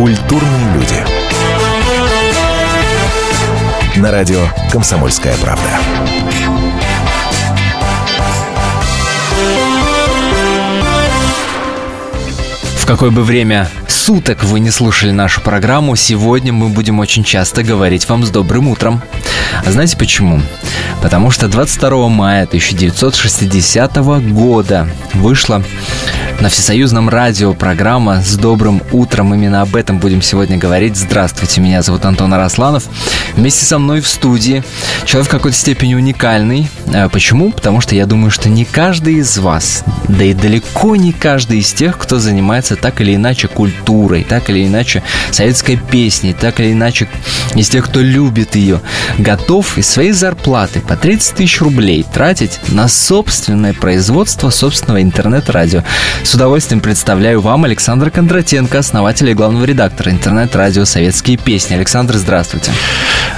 Культурные люди. На радио «Комсомольская правда». В какое бы время суток вы не слушали нашу программу, сегодня мы будем очень часто говорить вам с добрым утром. А знаете почему? Потому что 22 мая 1960 года вышла на Всесоюзном радио программа «С добрым утром». Именно об этом будем сегодня говорить. Здравствуйте, меня зовут Антон Арасланов. Вместе со мной в студии человек в какой-то степени уникальный. А почему? Потому что я думаю, что не каждый из вас, да и далеко не каждый из тех, кто занимается так или иначе культурой, так или иначе советской песней, так или иначе из тех, кто любит ее, готов из своей зарплаты по 30 тысяч рублей тратить на собственное производство собственного интернет-радио. С удовольствием представляю вам Александра Кондратенко, основателя и главного редактора интернет-радио «Советские песни». Александр, здравствуйте.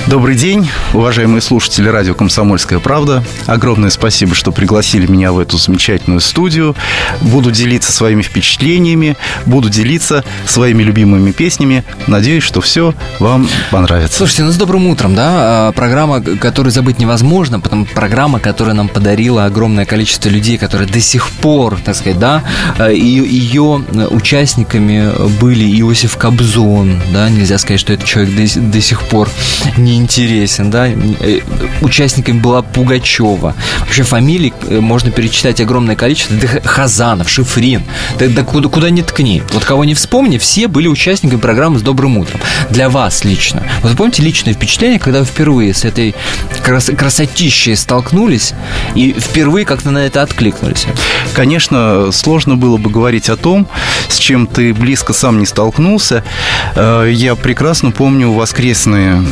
Добрый день, уважаемые слушатели радио «Комсомольская правда». Огромное спасибо, что пригласили меня в эту замечательную студию. Буду делиться своими впечатлениями, буду делиться своими любимыми песнями. Надеюсь, что все вам понравится. Слушайте, ну с добрым утром, да? А, программа, которую забыть невозможно, потому программа, которая нам подарила огромное количество людей, которые до сих пор, так сказать, да, ее участниками были Иосиф Кобзон, да, нельзя сказать, что этот человек до, до сих пор не интересен, да, э, участниками была Пугачева. Вообще фамилий э, можно перечитать огромное количество. Хазанов, Шифрин, да, да куда, куда ни ткни. Вот кого не вспомни, все были участниками программы «С добрым утром». Для вас лично. Вот помните личное впечатление, когда вы впервые с этой крас красотищей столкнулись и впервые как-то на это откликнулись? Конечно, сложно было бы говорить о том, с чем ты близко сам не столкнулся. Э, я прекрасно помню воскресные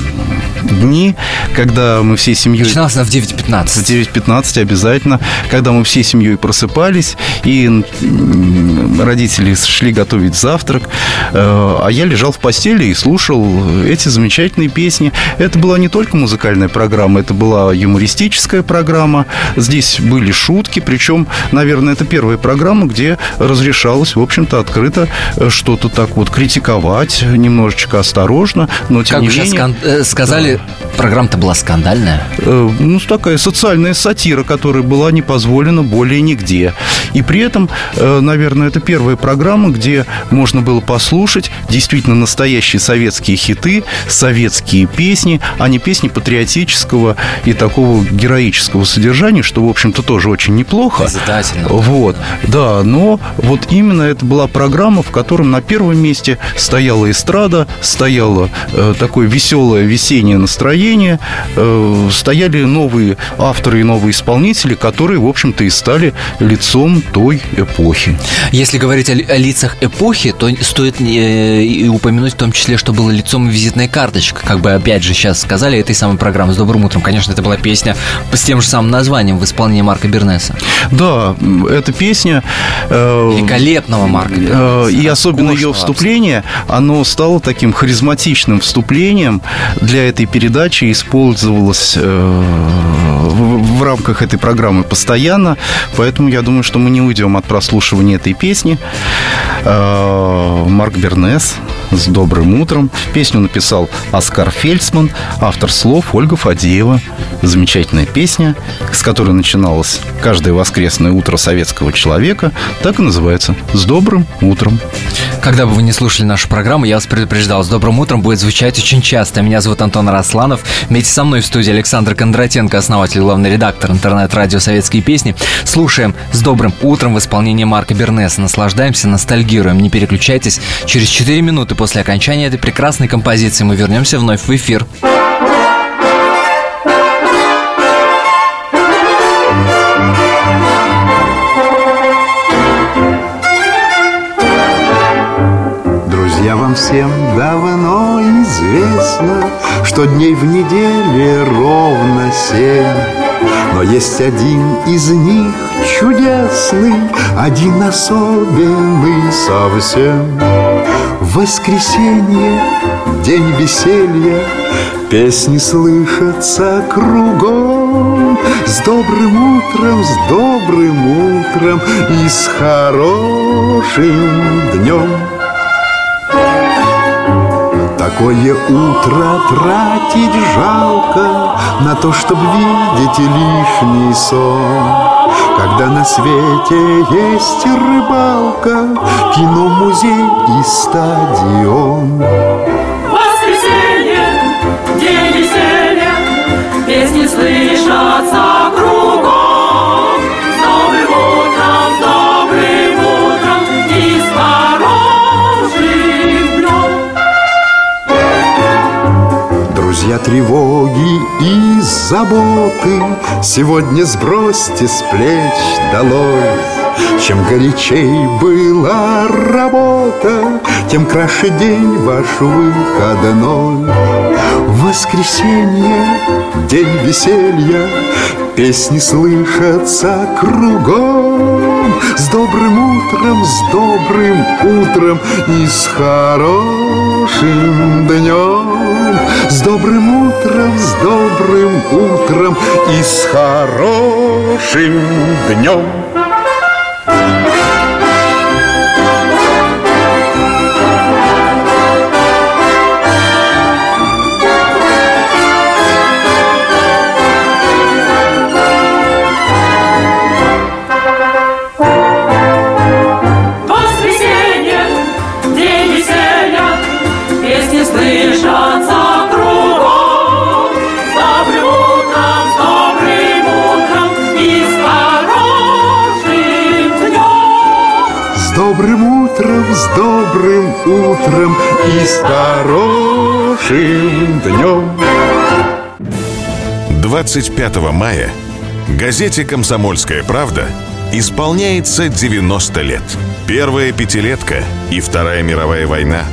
дни, когда мы всей семьей... Начиналось она в 9.15. В 9.15 обязательно, когда мы всей семьей просыпались, и родители шли готовить завтрак, э, а я лежал в постели и слушал эти замечательные песни. Это была не только музыкальная программа, это была юмористическая программа. Здесь были шутки, причем, наверное, это первая программа, где разрешалось, в общем-то, открыто э, что-то так вот критиковать, немножечко осторожно, но тем как не менее... Скан... Э, сказали, да. программа-то была скандальная. Э, ну, такая социальная сатира, которая была не позволена более нигде. И при этом, наверное, это первая программа, где можно было послушать действительно настоящие советские хиты, советские песни, а не песни патриотического и такого героического содержания, что, в общем-то, тоже очень неплохо. Вот, да, но вот именно это была программа, в котором на первом месте стояла эстрада, стояло э, такое веселое весеннее настроение, э, стояли новые авторы и новые исполнители, которые, в общем-то, и стали лицом той эпохи. Если говорить о, о лицах эпохи, то стоит э, и упомянуть в том числе, что было лицом визитная карточка, как бы опять же сейчас сказали, этой самой программы «С добрым утром». Конечно, это была песня с тем же самым названием в исполнении Марка Бернеса. Да, эта песня... Э, Великолепного Марка э, Бернеса. И особенно ее вступление, оно стало таким харизматичным вступлением для этой передачи, использовалось э, в, рамках этой программы постоянно, поэтому я думаю, что мы не уйдем от прослушивания этой песни. Э, Марк Бернес с добрым утром. Песню написал Оскар Фельдсман, автор слов Ольга Фадеева. Замечательная песня, с которой начиналось каждое воскресное утро советского человека. Так и называется «С добрым утром». Когда бы вы не слушали нашу программу, я вас предупреждал, «С добрым утром» будет звучать очень часто. Меня зовут Антон Росланов. Вместе со мной в студии Александр Кондратенко, основатель, главный редактор интернет-радио «Советские песни». Слушаем «С добрым утром» в исполнении Марка Бернеса. Наслаждаемся, ностальгируем. Не переключайтесь. Через 4 минуты после окончания этой прекрасной композиции мы вернемся вновь в эфир. Вам всем давно известно, Что дней в неделе ровно семь. Но есть один из них чудесный, Один особенный совсем. Воскресенье, день веселья, Песни слышатся кругом С добрым утром, с добрым утром И с хорошим днем Такое утро тратить жалко На то, чтобы видеть лишний сон Когда на свете есть рыбалка Кино, музей и стадион Воскресенье, день веселья, песни слышатся кругом. Тревоги и заботы. Сегодня сбросьте с плеч долой. Чем горячей была работа Тем краше день ваш выходной. Воскресенье, день веселья Песни слышатся кругом. С добрым утром, с добрым утром И с хорошим днем. С добрым утром, добрым утром И с хорошим днем 25 мая газете «Комсомольская правда» исполняется 90 лет. Первая пятилетка и Вторая мировая война.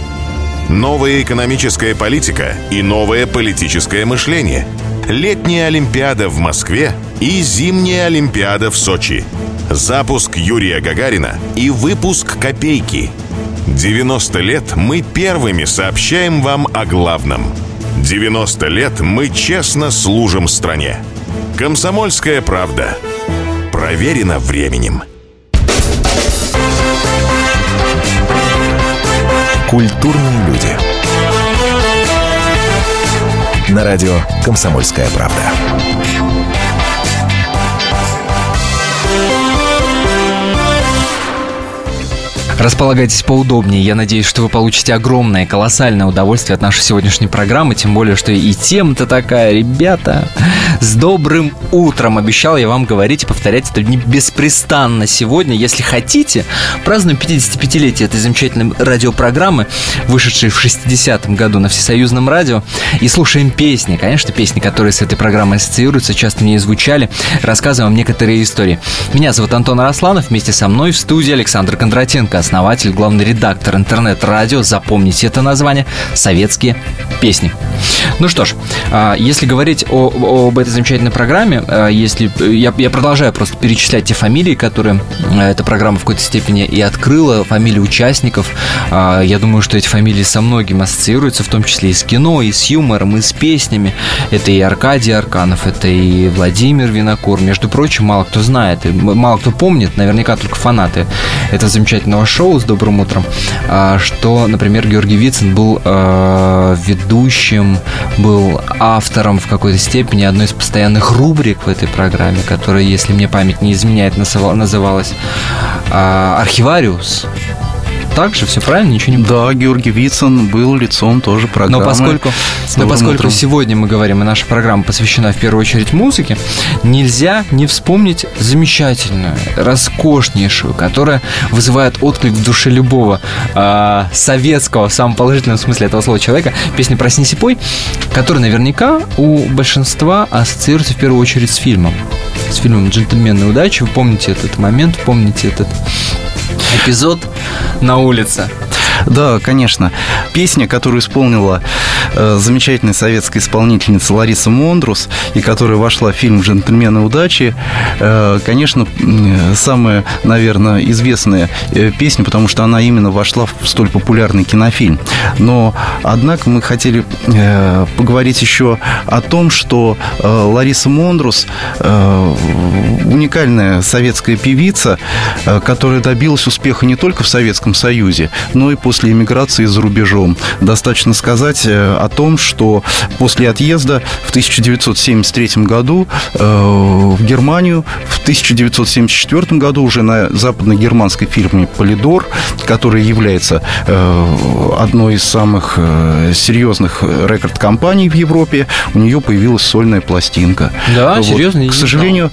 Новая экономическая политика и новое политическое мышление. Летняя Олимпиада в Москве и зимняя Олимпиада в Сочи. Запуск Юрия Гагарина и выпуск «Копейки». 90 лет мы первыми сообщаем вам о главном. 90 лет мы честно служим стране. Комсомольская правда. Проверено временем. Культурные люди. На радио «Комсомольская правда». Располагайтесь поудобнее. Я надеюсь, что вы получите огромное, колоссальное удовольствие от нашей сегодняшней программы. Тем более, что и тема-то такая, ребята. С добрым утром. Обещал я вам говорить и повторять это не беспрестанно сегодня. Если хотите, празднуем 55-летие этой замечательной радиопрограммы, вышедшей в 60-м году на Всесоюзном радио. И слушаем песни. Конечно, песни, которые с этой программой ассоциируются, часто мне и звучали. Рассказываем некоторые истории. Меня зовут Антон Арасланов. Вместе со мной в студии Александр Кондратенко, основатель, главный редактор интернет-радио. Запомните это название. Советские песни. Ну что ж, а, если говорить о, об этой замечательной программе, а, если я, я продолжаю просто перечислять те фамилии, которые а, эта программа в какой-то степени и открыла, фамилии участников. А, Я думаю, что эти фамилии со многим ассоциируются, в том числе и с кино, и с юмором, и с песнями. Это и Аркадий Арканов, это и Владимир Винокур. Между прочим, мало кто знает, мало кто помнит, наверняка только фанаты этого замечательного шоу с добрым утром, а, что, например, Георгий Вицин был ведущим, был автором в какой-то степени одной из постоянных рубрик в этой программе, которая, если мне память не изменяет, называ- называлась а, «Архивариус». Так же, все правильно, ничего не Да, Георгий Вицин был лицом тоже программы. но поскольку, «С но поскольку утром». сегодня мы говорим, и наша программа посвящена в первую очередь музыке, нельзя не вспомнить замечательную, роскошнейшую, которая вызывает отклик в душе любого а, советского, в самом положительном смысле этого слова человека, песня «Проснись и пой», которая наверняка у большинства ассоциируется в первую очередь с фильмом. С фильмом «Джентльмены удачи». Вы помните этот момент, помните этот эпизод на улице. Да, конечно. Песня, которую исполнила э, замечательная советская исполнительница Лариса Мондрус, и которая вошла в фильм «Джентльмены удачи», э, конечно, м, самая, наверное, известная э, песня, потому что она именно вошла в столь популярный кинофильм. Но, однако, мы хотели э, поговорить еще о том, что э, Лариса Мондрус э, уникальная советская певица, э, которая добилась успеха не только в Советском Союзе, но и по после эмиграции за рубежом. Достаточно сказать э, о том, что после отъезда в 1973 году э, в Германию, в 1974 году уже на западно-германской фирме «Полидор», которая является э, одной из самых серьезных рекорд-компаний в Европе, у нее появилась сольная пластинка. Да, вот. серьезно? К сожалению,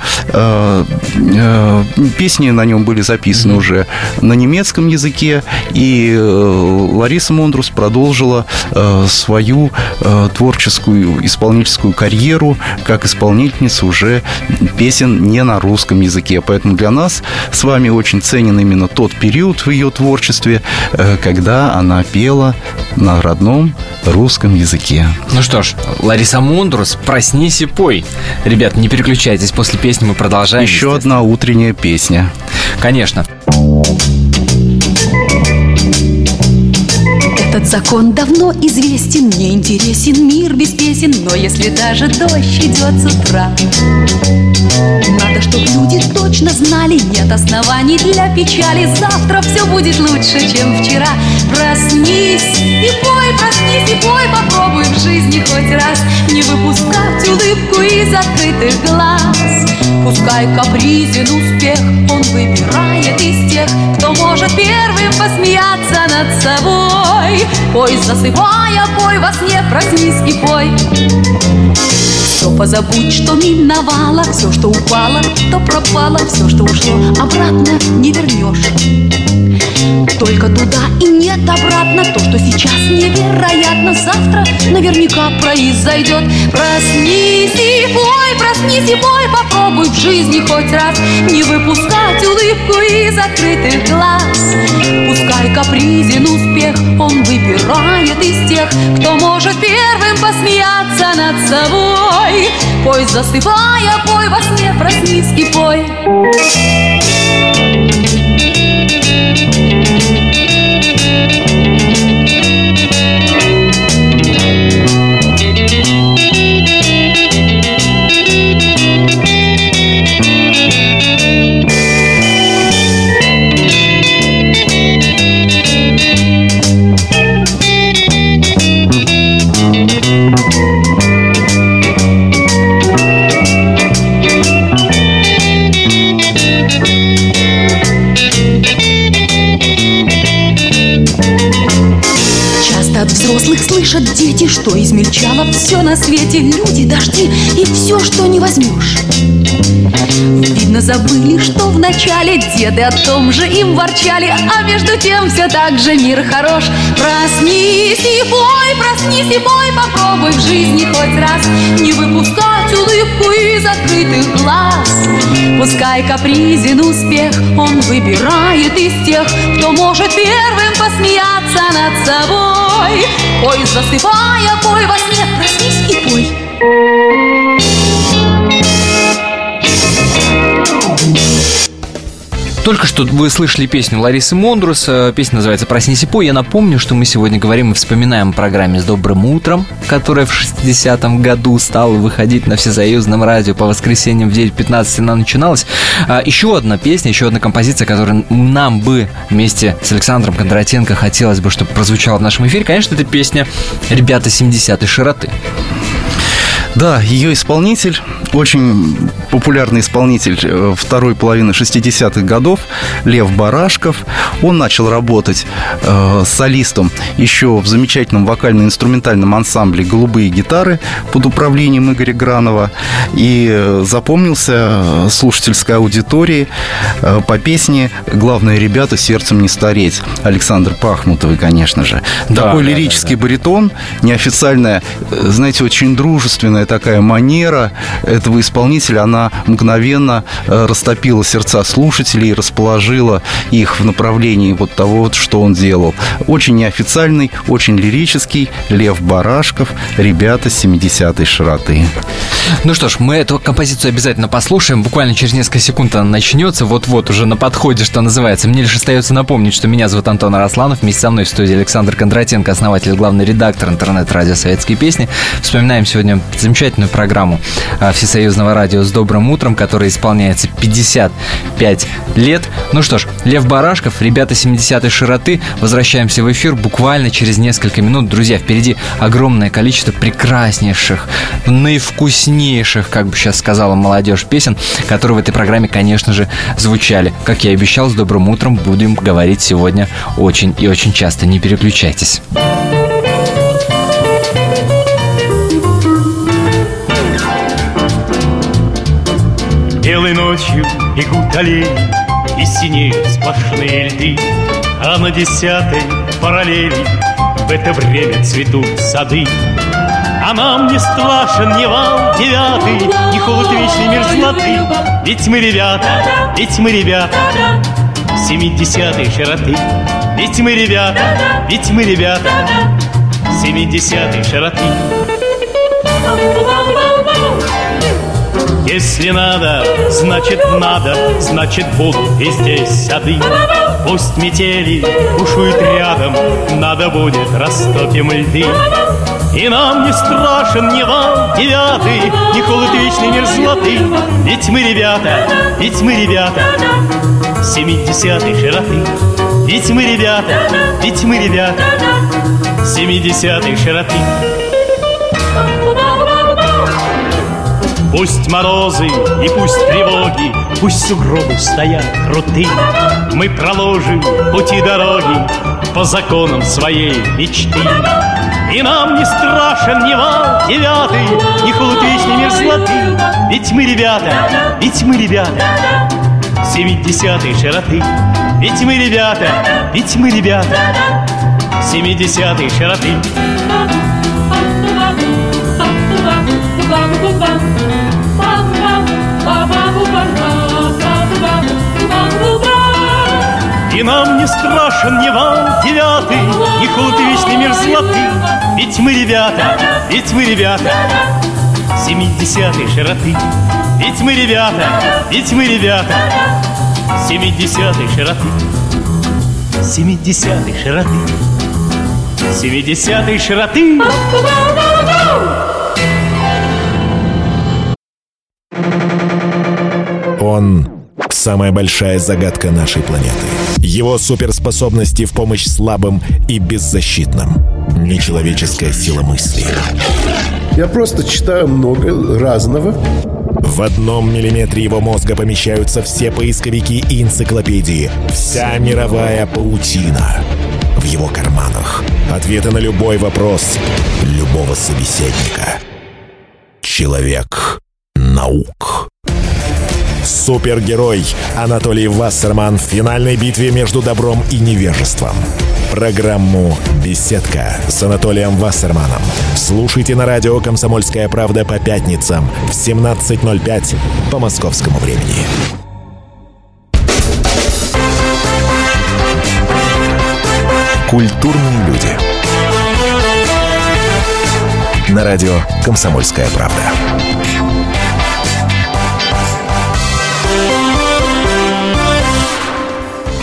песни на нем были записаны mm-hmm. уже на немецком языке, и Лариса Мондрус продолжила свою творческую исполнительскую карьеру как исполнительница уже песен не на русском языке. Поэтому для нас с вами очень ценен именно тот период в ее творчестве, э, когда она пела на родном русском языке. Ну что ж, Лариса Мундрус, проснись и пой. Ребят, не переключайтесь, после песни мы продолжаем. Еще одна утренняя песня. Конечно. Этот закон давно известен, мне интересен мир без песен, но если даже дождь идет с утра, надо, чтобы люди точно знали, нет оснований для печали, завтра все будет лучше, чем вчера. Проснись и пой, проснись и пой, попробуй в жизни хоть раз не выпускать улыбку из открытых глаз. Пускай капризен успех, он выбирает из тех, кто может первым посмеяться над собой. Пой, засыпая, пой во сне, проснись и пой. Все позабудь, что миновало, все, что упало, то пропало, все, что ушло, обратно не вернешь. Только туда и нет обратно. То, что сейчас невероятно Завтра наверняка произойдет. Проснись и пой, проснись и пой Попробуй в жизни хоть раз Не выпускать улыбку из открытых глаз. Пускай капризен успех Он выбирает из тех Кто может первым посмеяться над собой. Пой, засыпая, пой во сне Проснись и пой. слышат дети, thank you что измельчало все на свете. Люди, дожди и все, что не возьмешь Видно, забыли, что в начале деды о том же им ворчали. А между тем все так же мир хорош. Проснись и пой, проснись и пой Попробуй в жизни хоть раз. Не выпускать улыбку из открытых глаз. Пускай капризен успех Он выбирает из тех Кто может первым посмеяться над собой. Пой, засыпая, пой во сне Проснись Только что вы слышали песню Ларисы Мондрус. Э, песня называется «Проснись и пой». Я напомню, что мы сегодня говорим и вспоминаем о программе «С добрым утром», которая в 60-м году стала выходить на всесоюзном радио по воскресеньям в 9.15 она начиналась. А, еще одна песня, еще одна композиция, которая нам бы вместе с Александром Кондратенко хотелось бы, чтобы прозвучала в нашем эфире. Конечно, это песня «Ребята 70-й широты». Да, ее исполнитель, очень популярный исполнитель э, второй половины 60-х годов, Лев Барашков. Он начал работать э, солистом еще в замечательном вокально-инструментальном ансамбле «Голубые гитары» под управлением Игоря Гранова. И э, запомнился э, слушательской аудитории э, по песне «Главное, ребята, сердцем не стареть». Александр Пахмутовый, конечно же. Да, Такой да, лирический да, да. баритон, неофициальная, знаете, очень дружественная особенная такая манера этого исполнителя, она мгновенно э, растопила сердца слушателей и расположила их в направлении вот того, вот, что он делал. Очень неофициальный, очень лирический Лев Барашков, ребята 70-й широты. Ну что ж, мы эту композицию обязательно послушаем. Буквально через несколько секунд она начнется. Вот-вот уже на подходе, что называется. Мне лишь остается напомнить, что меня зовут Антон Арасланов. Вместе со мной в студии Александр Кондратенко, основатель, главный редактор интернет-радио «Советские песни». Вспоминаем сегодня замечательную программу а, Всесоюзного радио с добрым утром», который исполняется 55 лет. Ну что ж, Лев Барашков, ребята 70-й широты, возвращаемся в эфир буквально через несколько минут. Друзья, впереди огромное количество прекраснейших, наивкуснейших, как бы сейчас сказала молодежь, песен, которые в этой программе, конечно же, звучали. Как я и обещал, с добрым утром будем говорить сегодня очень и очень часто. Не переключайтесь. Ночью бегут олени И синеют сплошные льды А на десятой параллели В это время цветут сады а нам не страшен ни вал девятый, Ни холод вечной мерзлоты. Ведь мы ребята, ведь мы ребята, Семидесятой широты. Ведь мы ребята, ведь мы ребята, Семидесятой широты. Если надо, значит надо, значит будут и здесь сады. Пусть метели бушуют рядом, надо будет растопим льды. И нам не страшен ни вал девятый, ни холод вечной мерзлоты. Ведь мы ребята, ведь мы ребята, семидесятой широты. Ведь мы ребята, ведь мы ребята, семидесятой широты. Пусть морозы и пусть тревоги, Пусть сугробы стоят крутые, Мы проложим пути дороги По законам своей мечты. И нам не страшен ни вал девятый, Ни холод вечной мерзлоты, Ведь мы ребята, ведь мы ребята, Семидесятой широты. Ведь мы ребята, ведь мы ребята, Семидесятой широты. И нам не страшен ни вал девятый, Ни холод вечной мерзлоты. Ведь мы ребята, ведь мы ребята, Семидесятой широты. Ведь мы ребята, ведь мы ребята, Семидесятой широты. Семидесятой широты. Семидесятой широты. Он — самая большая загадка нашей планеты. Его суперспособности в помощь слабым и беззащитным. Нечеловеческая сила мысли. Я просто читаю много разного. В одном миллиметре его мозга помещаются все поисковики и энциклопедии. Вся мировая паутина. В его карманах. Ответы на любой вопрос любого собеседника. Человек наук. Супергерой Анатолий Вассерман в финальной битве между добром и невежеством. Программу «Беседка» с Анатолием Вассерманом. Слушайте на радио «Комсомольская правда» по пятницам в 17.05 по московскому времени. Культурные люди. На радио «Комсомольская правда».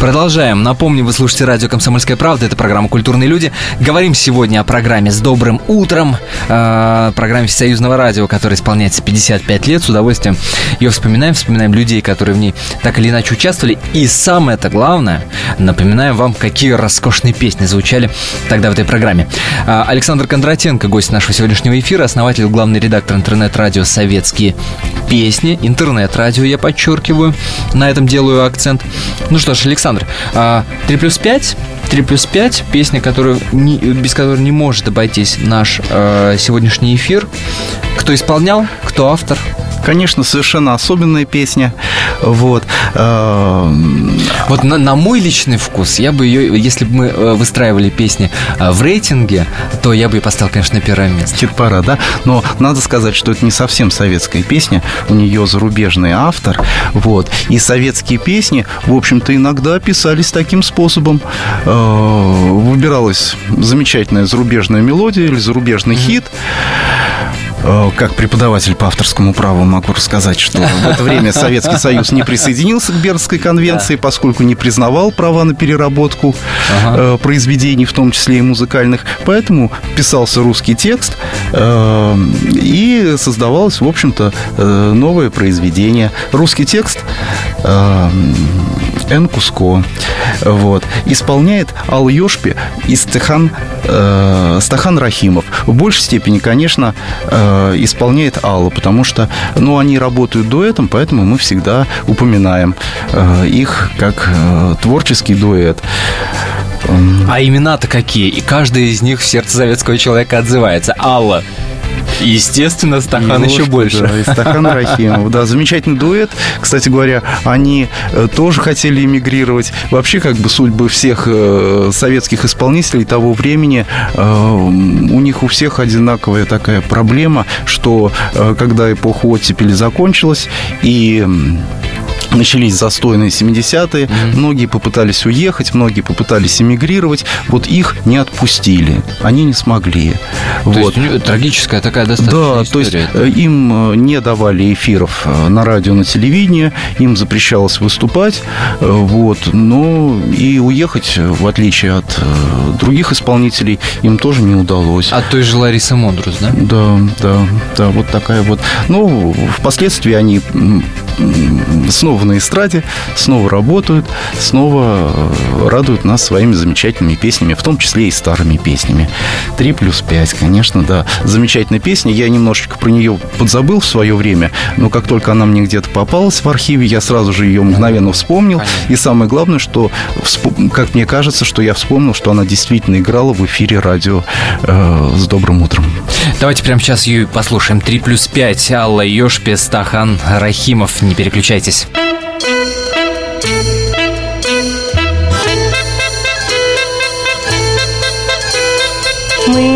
Продолжаем. Напомню, вы слушаете радио «Комсомольская правда». Это программа «Культурные люди». Говорим сегодня о программе «С добрым утром». Э, программе Всесоюзного радио, которая исполняется 55 лет. С удовольствием ее вспоминаем. Вспоминаем людей, которые в ней так или иначе участвовали. И самое-то главное, напоминаем вам, какие роскошные песни звучали тогда в этой программе. Э, Александр Кондратенко, гость нашего сегодняшнего эфира, основатель, главный редактор интернет-радио «Советские песни». Интернет-радио, я подчеркиваю. На этом делаю акцент. Ну что ж, Александр, а, 3 плюс 5 3 плюс 5, песня, которую не, без которой не может обойтись наш э, сегодняшний эфир. Кто исполнял, кто автор? Конечно, совершенно особенная песня. Вот. Вот на, на мой личный вкус, я бы ее, если бы мы э, выстраивали песни э, в рейтинге, то я бы ее поставил, конечно, на первое место. Хит-пара, да? Но надо сказать, что это не совсем советская песня. У нее зарубежный автор. Вот. И советские песни, в общем-то, иногда писались таким способом. Выбиралась замечательная зарубежная мелодия или зарубежный mm-hmm. хит. Э, Как преподаватель по авторскому праву могу рассказать, что в это время Советский Союз не присоединился к Бернской конвенции, поскольку не признавал права на переработку э, произведений, в том числе и музыкальных. Поэтому писался русский текст э, и создавалось, в общем-то, новое произведение. Русский текст Н. Куско. Вот. Исполняет Ал Йошпи и Стехан, э, Стахан Рахимов. В большей степени, конечно, э, исполняет Алла, потому что ну, они работают дуэтом, поэтому мы всегда упоминаем э, их как э, творческий дуэт. А имена-то какие? И каждый из них в сердце советского человека отзывается. Алла. Естественно, Стахан еще Ложка, больше. Да, и Стахан Рахимов. Да, замечательный дуэт. Кстати говоря, они э, тоже хотели эмигрировать. Вообще, как бы судьбы всех э, советских исполнителей того времени, э, у них у всех одинаковая такая проблема, что когда эпоха оттепели закончилась и Начались застойные 70-е, многие попытались уехать, многие попытались эмигрировать, вот их не отпустили, они не смогли. То вот. есть трагическая такая достаточно Да, то есть история. э, им э, не давали эфиров э, на радио, на телевидении, им запрещалось выступать, вот, но и уехать, в отличие от других исполнителей, им тоже не удалось. От той же Ларисы Мондрус, да? Да, да, да, вот такая вот. Ну, впоследствии они м, снова на эстраде, снова работают, снова э, радуют нас своими замечательными песнями, в том числе и старыми песнями. Три плюс пять, конечно, да. Замечательная песня. Я немножечко про нее подзабыл в свое время, но как только она мне где-то попалась в архиве, я сразу же ее мгновенно вспомнил. И самое главное, что, как мне кажется, что я вспомнил, что она действительно играла в эфире радио э, с добрым утром. Давайте прямо сейчас ее послушаем. 3 плюс 5. Алла Ёшпи, Стахан Рахимов. Не переключайтесь.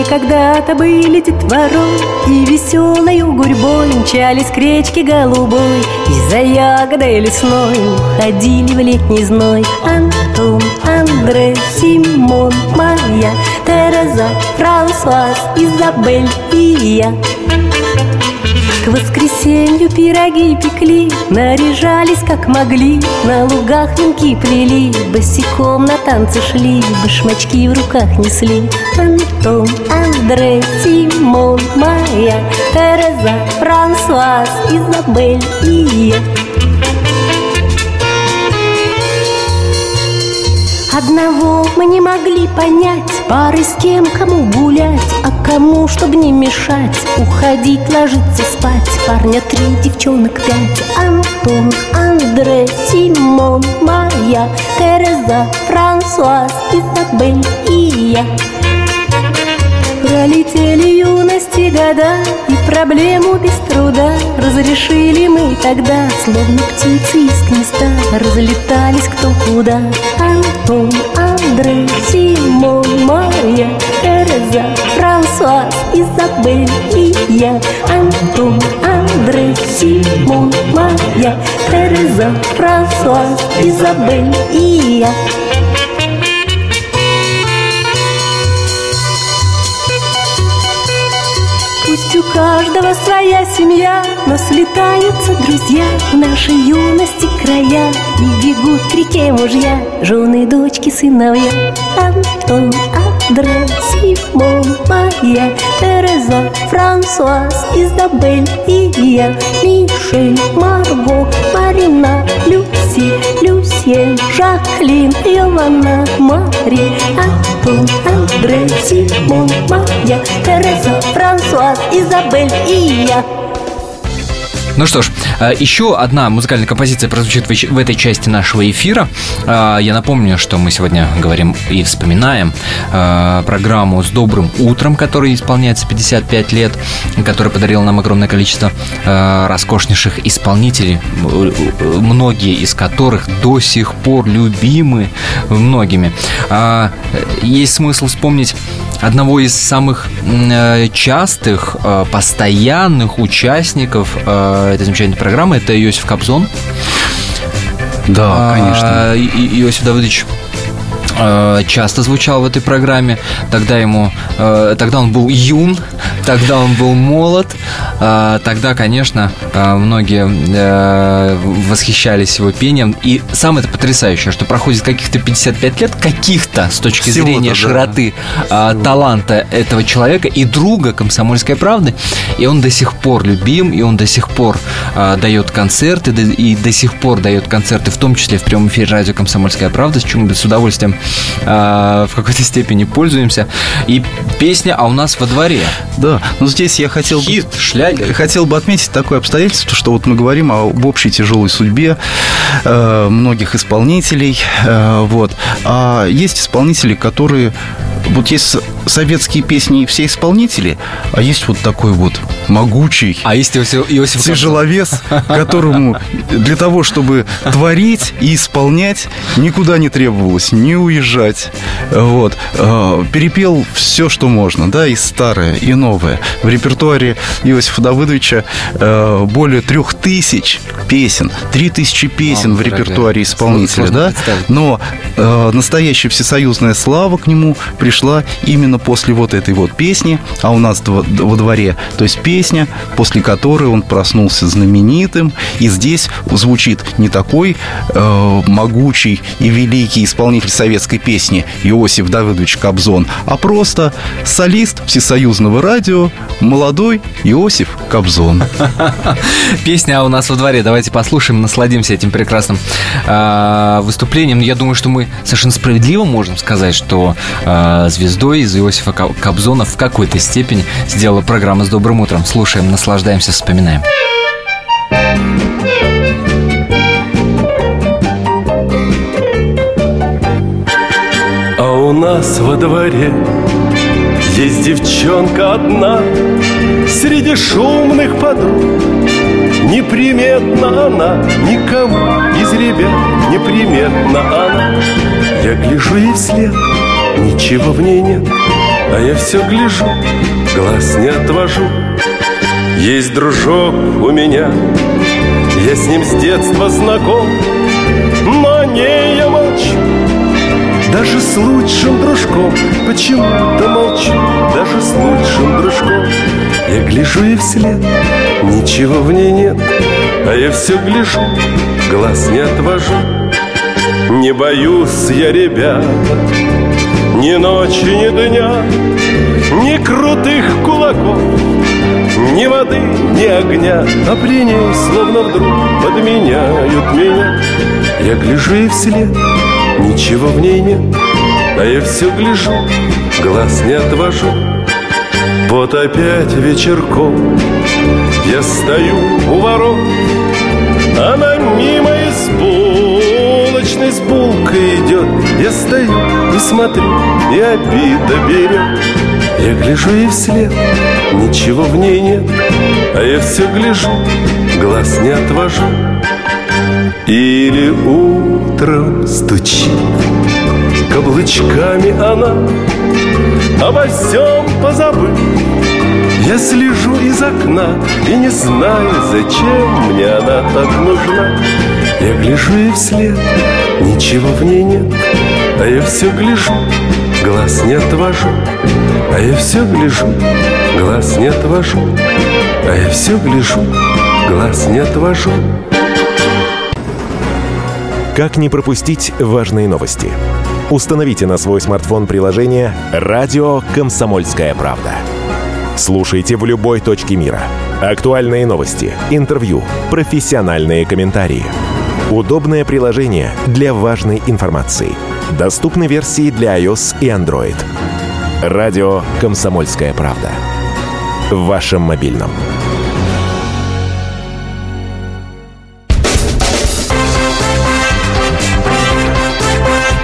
Когда-то были детворой И веселою гурьбой Мчались к речке голубой И за ягодой лесной Уходили в летний зной. Антон, Андре, Симон, Майя Тереза, Франсуаз, Изабель и я к воскресенью пироги пекли, Наряжались как могли, На лугах венки плели, Босиком на танцы шли, Башмачки в руках несли. Антон, Андре, Симон, Майя, Тереза, Франсуаз, Изабель и я. Одного мы не могли понять Пары с кем, кому гулять А кому, чтобы не мешать. Уходить, ложиться спать. Парня три, девчонок пять. Антон, Андре, Симон, Майя Тереза, Франсуаз, Изабель и я Пролетели юности года И проблему без труда Разрешили мы тогда. Словно птицы из гнезда Разлетались кто куда. Антон, Андре, Симон, Майя Тереза, Франсуаз, Изабель и я. Антон, Андре, Симон, Майя Тереза, Франсуаз, Изабель и я каждого своя семья, но слетаются друзья в нашей юности края. И бегут к реке мужья, жены, дочки, сыновья. Антон, Андре, Симон, Майя, Тереза, Франсуаз, Изабель и я Мишель, Марго, Марина, Люси, Люсьен, Жаклин, Йована, Мари Антон, Андре, Симон, Майя, Тереза, Франсуаз, Изабель и я. Ну что ж, еще одна музыкальная композиция прозвучит в этой части нашего эфира. Э, Я напомню, что мы сегодня говорим и вспоминаем э, программу «С добрым утром», которой исполняется 55 лет, которая подарила нам огромное количество э, роскошнейших исполнителей, э, многие из которых до сих пор любимы многими. Э, Есть смысл вспомнить одного из самых э, частых, э, постоянных участников э, этой замечательной программы. Это Иосиф Кобзон. Да, конечно. А, И- И- Иосиф Давыдович э, часто звучал в этой программе. Тогда ему, э, тогда он был юн, тогда он был молод, э, тогда, конечно, э, многие э, восхищались его пением. И самое это потрясающее, что проходит каких-то 55 лет, каких-то с точки Всего-то, зрения да. широты э, таланта этого человека и друга комсомольской правды, и он до сих пор любим, и он до сих пор э, дает концерты, и до сих пор дает концерты, в том числе в прямом эфире радио «Комсомольская правда», с чем мы с удовольствием э, в какой-то степени пользуемся. И песня «А у нас во дворе». Да, но здесь я хотел бы... Шлягер. Хотел бы отметить такое обстоятельство, что вот мы говорим об общей тяжелой судьбе э, многих исполнителей, э, вот. А есть исполнители, которые... Вот есть советские песни и все исполнители, а есть вот такой вот могучий, А есть Иосиф, Иосиф тяжеловес, которому для того, чтобы творить и исполнять, никуда не требовалось, не уезжать. Вот. Э, Перепел все, что можно, да, и старое, и новое. В репертуаре Иосифа Давыдовича э, более трех тысяч песен, три тысячи песен Мама в репертуаре исполнителя, да. Но э, настоящая всесоюзная слава к нему пришла именно после вот этой вот песни, а у нас во дворе, то есть песня, после которой он проснулся знаменитым, и здесь звучит не такой э, могучий и великий исполнитель советской песни Иосиф Давыдович Кобзон, а просто солист всесоюзного радио молодой Иосиф Кобзон. Песня «А у нас во дворе». Давайте послушаем, насладимся этим прекрасным э, выступлением. Я думаю, что мы совершенно справедливо можем сказать, что э, звездой. Из Иосифа Кобзона в какой-то степени сделала программа «С добрым утром». Слушаем, наслаждаемся, вспоминаем. А у нас во дворе есть девчонка одна. Среди шумных подруг Неприметна она. Никому из ребят Неприметна она. Я гляжу ей вслед, ничего в ней нет А я все гляжу, глаз не отвожу. Есть дружок у меня Я с ним с детства знаком Но о ней я молчу. Даже с лучшим дружком Почему-то молчу Даже с лучшим дружком. Я гляжу ей вслед Ничего в ней нет А я все гляжу Глаз не отвожу. Не боюсь я, ребята Ни ночи, ни дня Ни крутых кулаков Ни воды, ни огня. А словно вдруг Подменяют меня. Я гляжу ей вслед Ничего в ней нет, а я все гляжу, глаз не отвожу. Вот опять вечерком я стою у ворот, Она мимо булочной с булкой идет. Я стою и смотрю, и обида берет. Я гляжу ей вслед, ничего в ней нет, А я все гляжу, глаз не отвожу. Или утром стучит каблучками она Обо всем позабыв Я слежу из окна И не знаю, зачем мне она так нужна Я гляжу ей вслед, ничего в ней нет А я все гляжу, глаз не отвожу А я все гляжу, глаз не отвожу А я все гляжу, глаз не отвожу Как не пропустить важные новости? Установите на свой смартфон приложение «Радио Комсомольская правда». Слушайте в любой точке мира. Актуальные новости, интервью, профессиональные комментарии. Удобное приложение для важной информации. Доступны версии для iOS и Android. «Радио Комсомольская правда». В вашем мобильном.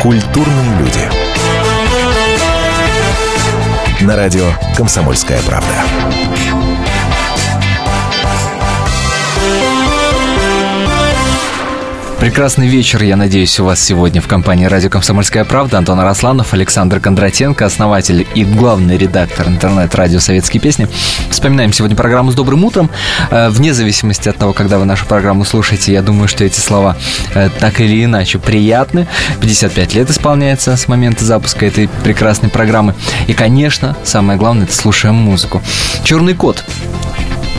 Культурные люди. На радио «Комсомольская правда». Прекрасный вечер, я надеюсь, у вас сегодня в компании «Радио Комсомольская правда». Антон Арасланов, Александр Кондратенко, основатель и главный редактор интернет-радио «Советские песни». Вспоминаем сегодня программу «С добрым утром». Э, вне зависимости от того, когда вы нашу программу слушаете, я думаю, что эти слова э, так или иначе приятны. 55 лет исполняется с момента запуска этой прекрасной программы. И, конечно, самое главное, это слушаем музыку. «Черный кот»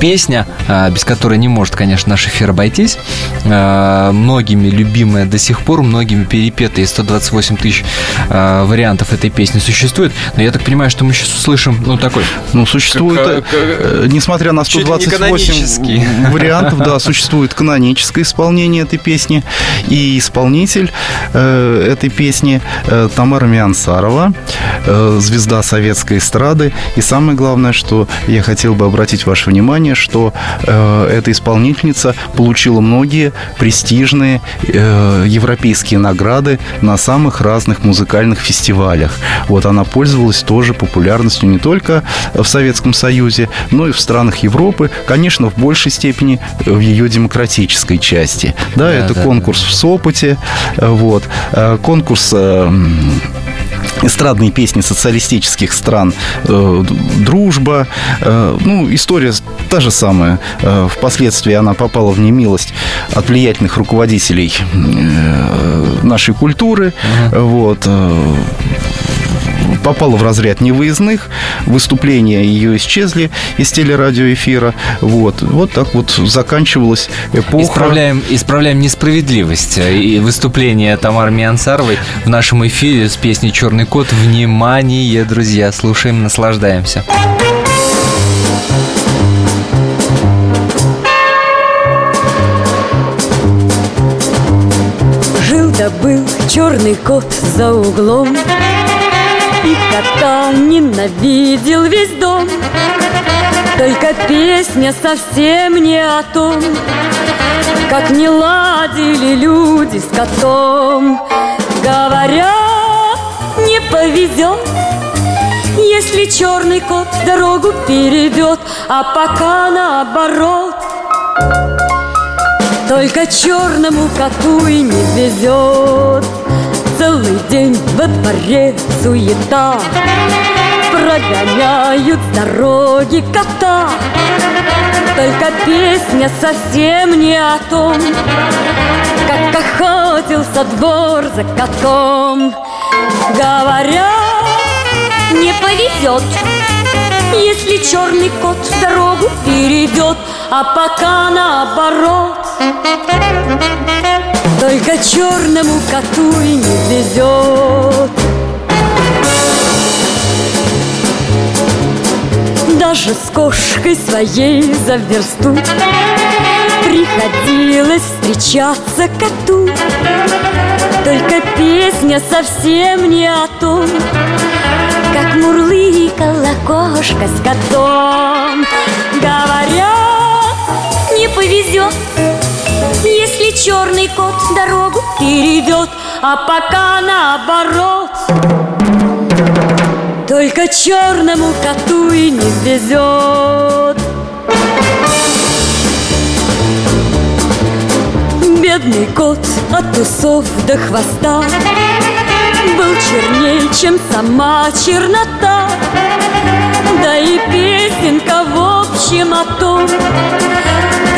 песня, а, без которой не может, конечно, наш эфир обойтись. А, многими любимая до сих пор, многими перепетая, 128 тысяч а, вариантов этой песни существует. Но я так понимаю, что мы сейчас услышим, ну, такой... Ну, существует, как, э, несмотря на 128 вариантов, да, существует каноническое исполнение этой песни. И исполнитель э, этой песни э, Тамара Миансарова, звезда советской эстрады. И самое главное, что я хотел бы обратить ваше внимание, внимание, что э, эта исполнительница получила многие престижные э, европейские награды на самых разных музыкальных фестивалях. Вот она пользовалась тоже популярностью не только в Советском Союзе, но и в странах Европы, конечно, в большей степени в ее демократической части. Да, да это да, конкурс да. в Сопоте, э, вот, э, конкурс э, эстрадные песни социалистических стран э, «Дружба». Э, ну, история та же самая. Э, впоследствии она попала в немилость от влиятельных руководителей нашей культуры. Uh-huh. Вот. Э, попала в разряд невыездных. Выступления ее исчезли из телерадиоэфира. Вот, вот так вот заканчивалась эпоха. Исправляем, исправляем несправедливость. И выступление Тамары Миансаровой в нашем эфире с песней «Черный кот». Внимание, друзья, слушаем, наслаждаемся. Жил-да был черный кот за углом и кота ненавидел весь дом. Только песня совсем не о том Как не ладили люди с котом. Говорят, не повезет Если черный кот дорогу перейдет А пока наоборот. Только черному коту и не везет день во дворе суета. Прогоняют с дороги кота. Только песня совсем не о том Как охотился двор за котом. Говорят, не повезет Если черный кот дорогу перейдет А пока наоборот только черному коту и не везет Даже с кошкой своей за версту Приходилось встречаться коту. Только песня совсем не о том Как мурлыкала кошка с котом. Говорят, не повезет если черный кот дорогу перейдет А пока наоборот Только черному коту и не везет Бедный кот от усов до хвоста Был черней, чем сама чернота. Да и песенка в общем о том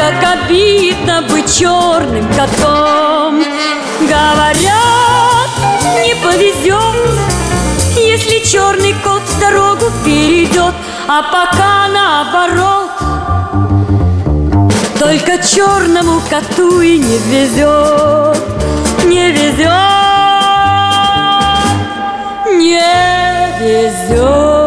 как обидно быть черным котом. Говорят, не повезет Если черный кот дорогу перейдет. А пока наоборот Только черному коту и не везет Не везет Не везет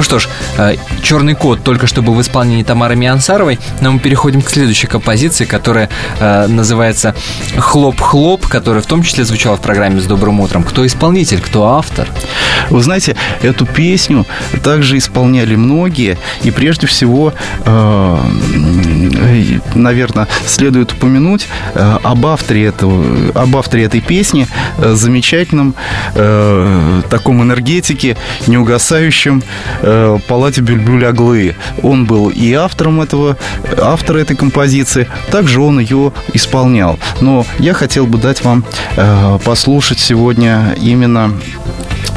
ну что ж, э, «Черный кот» только что был в исполнении Тамары Миансаровой, но мы переходим к следующей композиции, которая э, называется «Хлоп-хлоп», которая в том числе звучала в программе «С добрым утром». Кто исполнитель, кто автор? Вы знаете, эту песню также исполняли многие, и прежде всего э, наверное, следует упомянуть э, об авторе, этого, об авторе этой песни, э, замечательном э, таком энергетике, неугасающем э, Палате Бюльбюль Аглы. Он был и автором этого, автора этой композиции, также он ее исполнял. Но я хотел бы дать вам э, послушать сегодня именно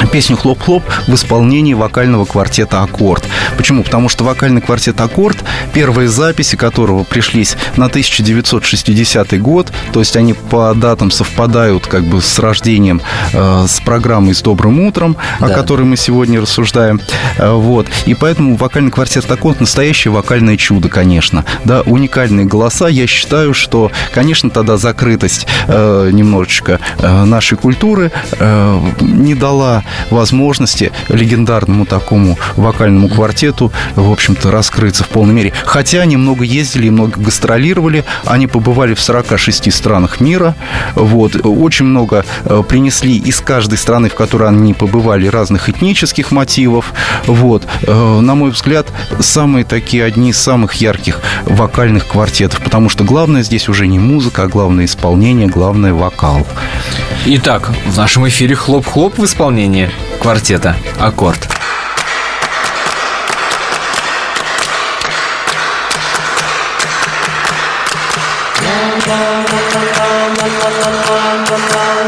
песню «Хлоп-хлоп» в исполнении вокального квартета «Аккорд». Почему? Потому что вокальный квартет «Аккорд», первые записи которого пришлись на 1960 год, то есть они по датам совпадают как бы с рождением, э, с программой «С добрым утром», да. о которой мы сегодня рассуждаем. Э, вот. И поэтому вокальный квартет «Аккорд» настоящее вокальное чудо, конечно. Да, уникальные голоса. Я считаю, что, конечно, тогда закрытость э, немножечко э, нашей культуры э, не дала возможности легендарному такому вокальному квартету, в общем-то, раскрыться в полной мере. Хотя они много ездили и много гастролировали, они побывали в 46 странах мира, вот, очень много э, принесли из каждой страны, в которой они побывали, разных этнических мотивов, вот. Э, на мой взгляд, самые такие одни из самых ярких вокальных квартетов, потому что главное здесь уже не музыка, а главное исполнение, главное вокал. Итак, в нашем эфире хлоп-хлоп в исполнении квартета «Аккорд».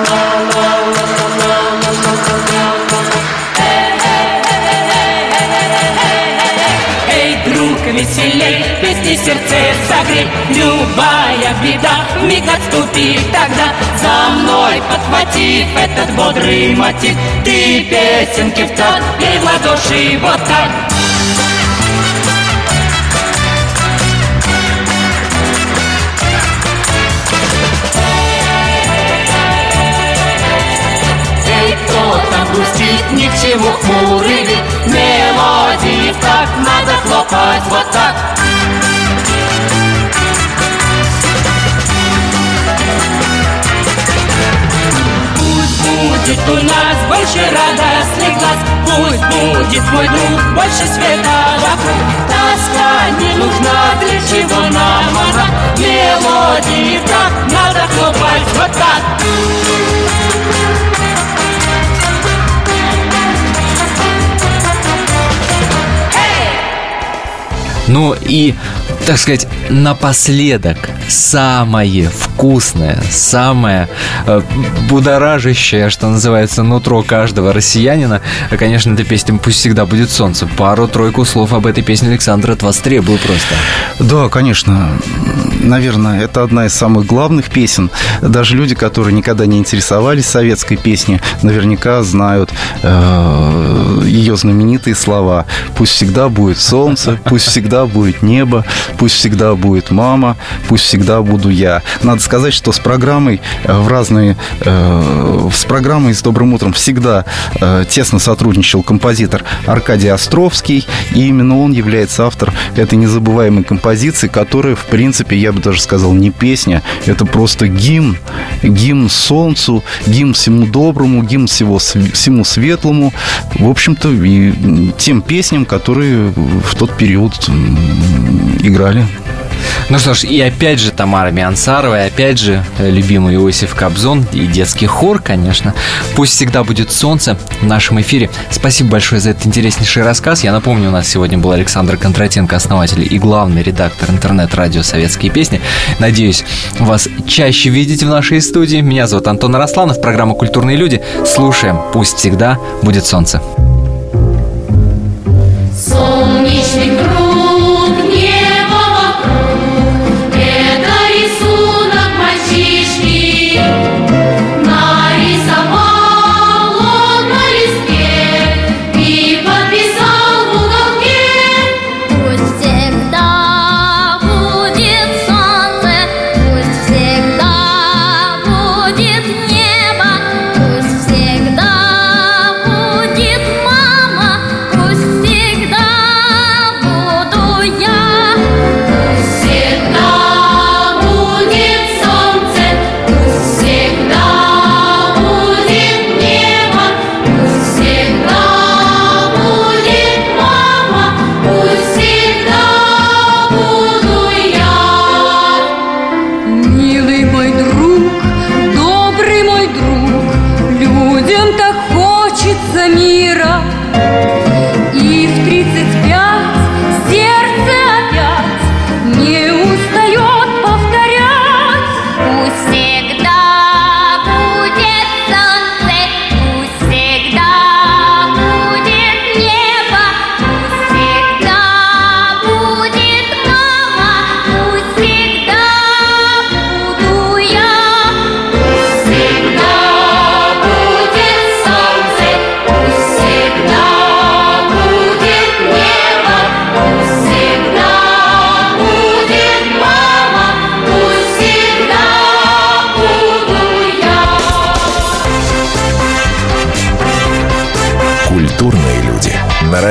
Эй, сердце согрей Любая беда. Миг отступит тогда За мной подхватив этот бодрый мотив. Ты песенки в такт, пей в ладоши вот так. Грустит, ни к чему хмурый вид Мелодии в такт надо хлопать вот так будет у нас больше радостных глаз. Пусть будет мой друг больше света вокруг. Тоска не нужна, для чего нам она? Мелодии в такт надо хлопать вот так. Ну и, так сказать, напоследок самое вкусное, самое э, будоражащее, что называется, нутро каждого россиянина, а, конечно, эта песня «Пусть всегда будет солнце». Пару-тройку слов об этой песне, Александр, от вас требую просто. Да, конечно. Наверное, это одна из самых главных песен. Даже люди, которые никогда не интересовались советской песней, наверняка знают э, ее знаменитые слова. «Пусть всегда будет солнце, пусть всегда будет небо, пусть всегда будет мама, пусть всегда буду я». Надо сказать, что с программой э, в разные... Э, с программой «С добрым утром» всегда э, тесно сотрудничал композитор Аркадий Островский, и именно он является автор этой незабываемой композиции, которая, в принципе, я бы даже сказал, не песня, это просто гимн, гимн солнцу, гимн всему доброму, гимн всего, всему светлому, в общем-то, и тем песням, которые в тот период играли. Ну что ж, и опять же Тамара Миансарова, и опять же э, любимый Иосиф Кобзон и детский хор, конечно. Пусть всегда будет солнце в нашем эфире. Спасибо большое за этот интереснейший рассказ. Я напомню, у нас сегодня был Александр Кондратенко, основатель и главный редактор интернет-радио «Советские песни». Надеюсь, вас чаще видеть в нашей студии. Меня зовут Антон Росланов, программа «Культурные люди». Слушаем «Пусть всегда будет солнце».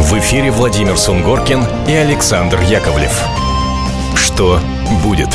В эфире Владимир Сунгоркин и Александр Яковлев. Что будет?